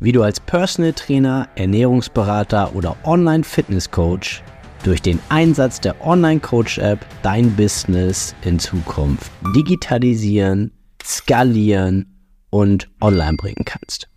wie du als Personal Trainer, Ernährungsberater oder Online-Fitness-Coach durch den Einsatz der Online-Coach-App dein Business in Zukunft digitalisieren, skalieren und online bringen kannst.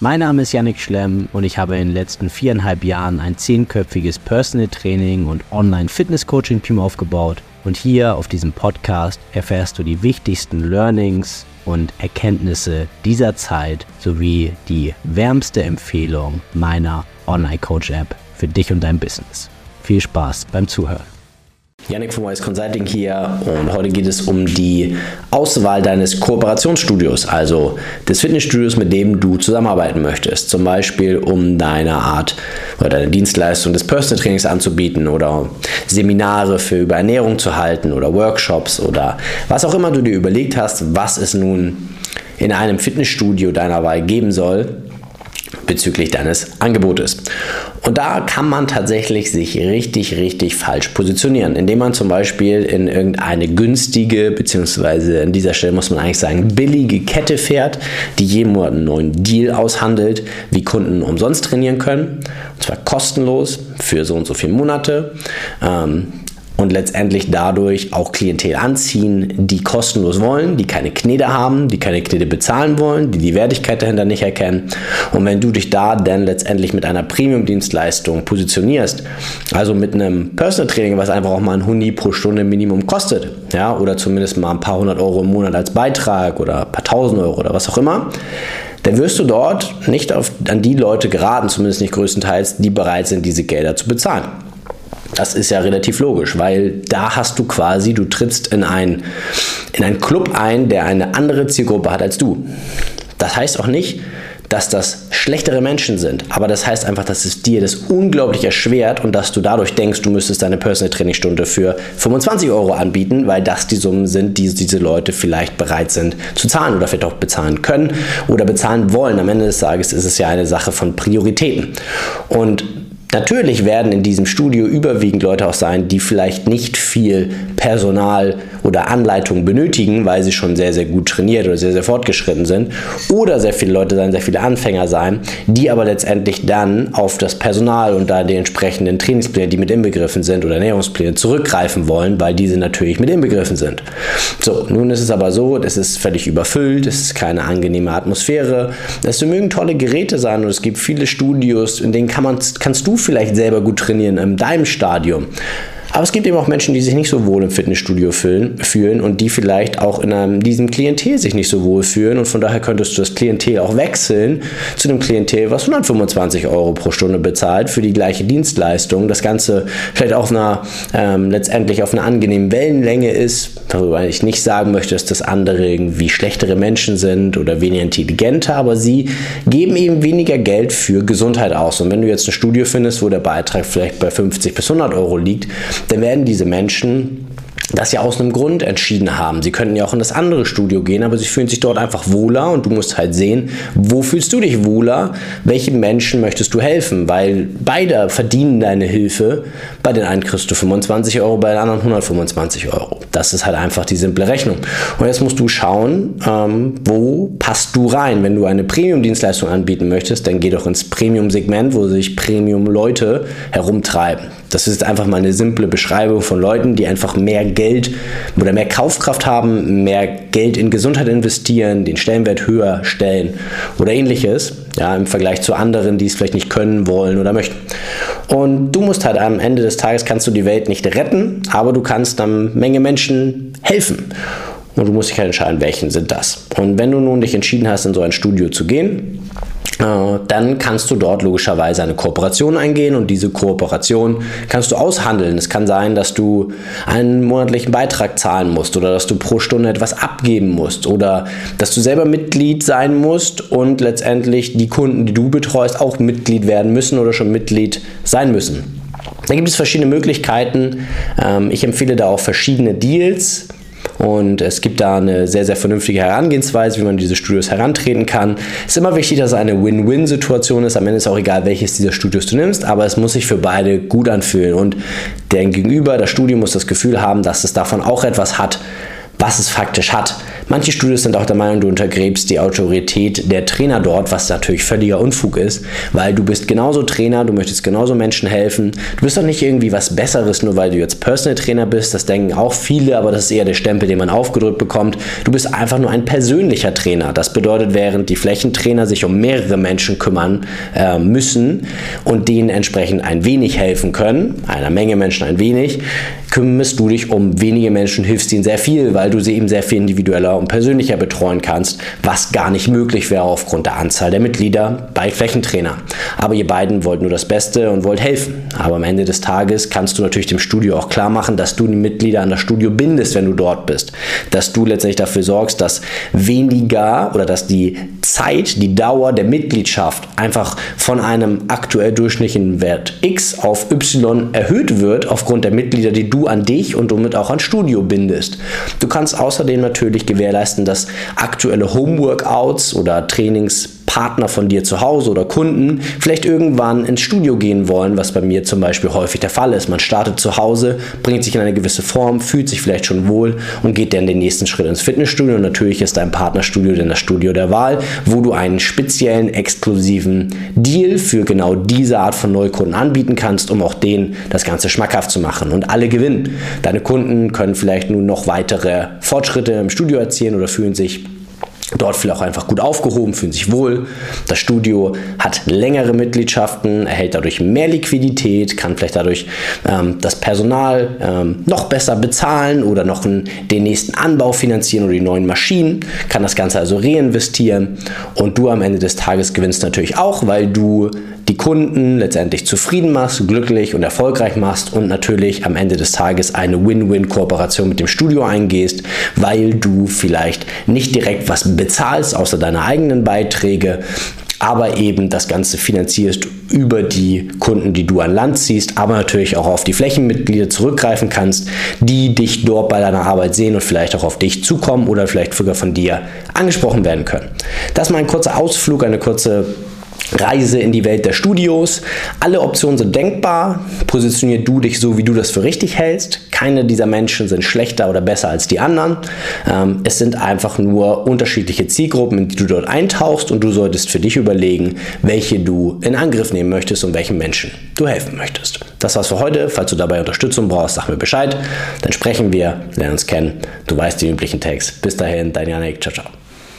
Mein Name ist Yannick Schlemm und ich habe in den letzten viereinhalb Jahren ein zehnköpfiges Personal Training und Online Fitness Coaching Team aufgebaut. Und hier auf diesem Podcast erfährst du die wichtigsten Learnings und Erkenntnisse dieser Zeit sowie die wärmste Empfehlung meiner Online Coach App für dich und dein Business. Viel Spaß beim Zuhören. Yannick von Wise Consulting hier und heute geht es um die Auswahl deines Kooperationsstudios, also des Fitnessstudios, mit dem du zusammenarbeiten möchtest. Zum Beispiel um deine Art oder deine Dienstleistung des Personal Trainings anzubieten oder Seminare für über Ernährung zu halten oder Workshops oder was auch immer du dir überlegt hast, was es nun in einem Fitnessstudio deiner Wahl geben soll bezüglich deines Angebotes. Und da kann man tatsächlich sich richtig, richtig falsch positionieren, indem man zum Beispiel in irgendeine günstige, beziehungsweise an dieser Stelle muss man eigentlich sagen, billige Kette fährt, die jeden Monat einen neuen Deal aushandelt, wie Kunden umsonst trainieren können. Und zwar kostenlos für so und so viele Monate. Ähm, und letztendlich dadurch auch Klientel anziehen, die kostenlos wollen, die keine Knete haben, die keine Knete bezahlen wollen, die die Wertigkeit dahinter nicht erkennen. Und wenn du dich da dann letztendlich mit einer Premium-Dienstleistung positionierst, also mit einem Personal Training, was einfach auch mal ein Huni pro Stunde Minimum kostet, ja, oder zumindest mal ein paar hundert Euro im Monat als Beitrag oder ein paar tausend Euro oder was auch immer, dann wirst du dort nicht auf, an die Leute geraten, zumindest nicht größtenteils, die bereit sind, diese Gelder zu bezahlen. Das ist ja relativ logisch, weil da hast du quasi, du trittst in, ein, in einen Club ein, der eine andere Zielgruppe hat als du. Das heißt auch nicht, dass das schlechtere Menschen sind, aber das heißt einfach, dass es dir das unglaublich erschwert und dass du dadurch denkst, du müsstest deine Personal Trainingstunde für 25 Euro anbieten, weil das die Summen sind, die diese Leute vielleicht bereit sind zu zahlen oder vielleicht auch bezahlen können oder bezahlen wollen. Am Ende des Tages ist es ja eine Sache von Prioritäten. Und Natürlich werden in diesem Studio überwiegend Leute auch sein, die vielleicht nicht viel Personal oder Anleitung benötigen, weil sie schon sehr, sehr gut trainiert oder sehr, sehr fortgeschritten sind. Oder sehr viele Leute sein, sehr viele Anfänger sein, die aber letztendlich dann auf das Personal und da die entsprechenden Trainingspläne, die mit inbegriffen sind oder Ernährungspläne zurückgreifen wollen, weil diese natürlich mit inbegriffen sind. So, nun ist es aber so, es ist völlig überfüllt, es ist keine angenehme Atmosphäre. Es mögen tolle Geräte sein und es gibt viele Studios, in denen kann man, kannst du vielleicht selber gut trainieren in deinem Stadium. Aber es gibt eben auch Menschen, die sich nicht so wohl im Fitnessstudio fühlen und die vielleicht auch in einem, diesem Klientel sich nicht so wohl fühlen. Und von daher könntest du das Klientel auch wechseln zu einem Klientel, was 125 Euro pro Stunde bezahlt für die gleiche Dienstleistung. Das Ganze vielleicht auf einer, ähm, letztendlich auf einer angenehmen Wellenlänge ist, worüber ich nicht sagen möchte, dass das andere irgendwie schlechtere Menschen sind oder weniger intelligenter, aber sie geben eben weniger Geld für Gesundheit aus. Und wenn du jetzt ein Studio findest, wo der Beitrag vielleicht bei 50 bis 100 Euro liegt, dann werden diese Menschen das ja aus einem Grund entschieden haben. Sie könnten ja auch in das andere Studio gehen, aber sie fühlen sich dort einfach wohler und du musst halt sehen, wo fühlst du dich wohler, welchen Menschen möchtest du helfen, weil beide verdienen deine Hilfe. Bei den einen kriegst du 25 Euro, bei den anderen 125 Euro. Das ist halt einfach die simple Rechnung. Und jetzt musst du schauen, ähm, wo passt du rein. Wenn du eine Premium-Dienstleistung anbieten möchtest, dann geh doch ins Premium-Segment, wo sich Premium-Leute herumtreiben. Das ist einfach mal eine simple Beschreibung von Leuten, die einfach mehr Geld oder mehr Kaufkraft haben, mehr Geld in Gesundheit investieren, den Stellenwert höher stellen oder ähnliches, ja, im Vergleich zu anderen, die es vielleicht nicht können, wollen oder möchten. Und du musst halt am Ende des Tages kannst du die Welt nicht retten, aber du kannst einer Menge Menschen helfen. Und du musst dich halt entscheiden, welchen sind das. Und wenn du nun dich entschieden hast, in so ein Studio zu gehen, äh, dann kannst du dort logischerweise eine Kooperation eingehen und diese Kooperation kannst du aushandeln. Es kann sein, dass du einen monatlichen Beitrag zahlen musst oder dass du pro Stunde etwas abgeben musst oder dass du selber Mitglied sein musst und letztendlich die Kunden, die du betreust, auch Mitglied werden müssen oder schon Mitglied sein müssen. Da gibt es verschiedene Möglichkeiten. Ähm, ich empfehle da auch verschiedene Deals und es gibt da eine sehr, sehr vernünftige Herangehensweise, wie man diese Studios herantreten kann. Es ist immer wichtig, dass es eine Win-Win-Situation ist. Am Ende ist auch egal, welches dieser Studios du nimmst, aber es muss sich für beide gut anfühlen. Und der Gegenüber, das Studio muss das Gefühl haben, dass es davon auch etwas hat, was es faktisch hat. Manche Studios sind auch der Meinung, du untergräbst die Autorität der Trainer dort, was natürlich völliger Unfug ist, weil du bist genauso Trainer, du möchtest genauso Menschen helfen. Du bist doch nicht irgendwie was Besseres, nur weil du jetzt Personal Trainer bist. Das denken auch viele, aber das ist eher der Stempel, den man aufgedrückt bekommt. Du bist einfach nur ein persönlicher Trainer. Das bedeutet, während die Flächentrainer sich um mehrere Menschen kümmern äh, müssen und denen entsprechend ein wenig helfen können, einer Menge Menschen ein wenig, kümmerst du dich um wenige Menschen, hilfst ihnen sehr viel, weil du sie eben sehr viel individueller und persönlicher betreuen kannst, was gar nicht möglich wäre aufgrund der Anzahl der Mitglieder bei Flächentrainer. Aber ihr beiden wollt nur das Beste und wollt helfen. Aber am Ende des Tages kannst du natürlich dem Studio auch klar machen, dass du die Mitglieder an das Studio bindest, wenn du dort bist. Dass du letztendlich dafür sorgst, dass weniger oder dass die Zeit, die Dauer der Mitgliedschaft einfach von einem aktuell durchschnittlichen Wert X auf Y erhöht wird aufgrund der Mitglieder, die du an dich und somit auch an Studio bindest. Du kannst außerdem natürlich gewährleisten, dass aktuelle Homeworkouts oder Trainings Partner von dir zu Hause oder Kunden vielleicht irgendwann ins Studio gehen wollen, was bei mir zum Beispiel häufig der Fall ist. Man startet zu Hause, bringt sich in eine gewisse Form, fühlt sich vielleicht schon wohl und geht dann den nächsten Schritt ins Fitnessstudio. Und natürlich ist dein Partnerstudio dann das Studio der Wahl, wo du einen speziellen, exklusiven Deal für genau diese Art von Neukunden anbieten kannst, um auch denen das Ganze schmackhaft zu machen. Und alle gewinnen. Deine Kunden können vielleicht nun noch weitere Fortschritte im Studio erzielen oder fühlen sich dort vielleicht auch einfach gut aufgehoben, fühlen sich wohl. Das Studio hat längere Mitgliedschaften, erhält dadurch mehr Liquidität, kann vielleicht dadurch ähm, das Personal ähm, noch besser bezahlen oder noch einen, den nächsten Anbau finanzieren oder die neuen Maschinen, kann das Ganze also reinvestieren und du am Ende des Tages gewinnst natürlich auch, weil du die Kunden letztendlich zufrieden machst, glücklich und erfolgreich machst und natürlich am Ende des Tages eine Win-Win-Kooperation mit dem Studio eingehst, weil du vielleicht nicht direkt was bezahlst, außer deine eigenen Beiträge, aber eben das Ganze finanzierst über die Kunden, die du an Land ziehst, aber natürlich auch auf die Flächenmitglieder zurückgreifen kannst, die dich dort bei deiner Arbeit sehen und vielleicht auch auf dich zukommen oder vielleicht sogar von dir angesprochen werden können. Das ist mal ein kurzer Ausflug, eine kurze Reise in die Welt der Studios. Alle Optionen sind denkbar. Positionier du dich so, wie du das für richtig hältst. Keine dieser Menschen sind schlechter oder besser als die anderen. Ähm, es sind einfach nur unterschiedliche Zielgruppen, in die du dort eintauchst und du solltest für dich überlegen, welche du in Angriff nehmen möchtest und welchen Menschen du helfen möchtest. Das war's für heute. Falls du dabei Unterstützung brauchst, sag mir Bescheid. Dann sprechen wir, lernen uns kennen. Du weißt die üblichen Tags. Bis dahin, dein Janik. Ciao, ciao.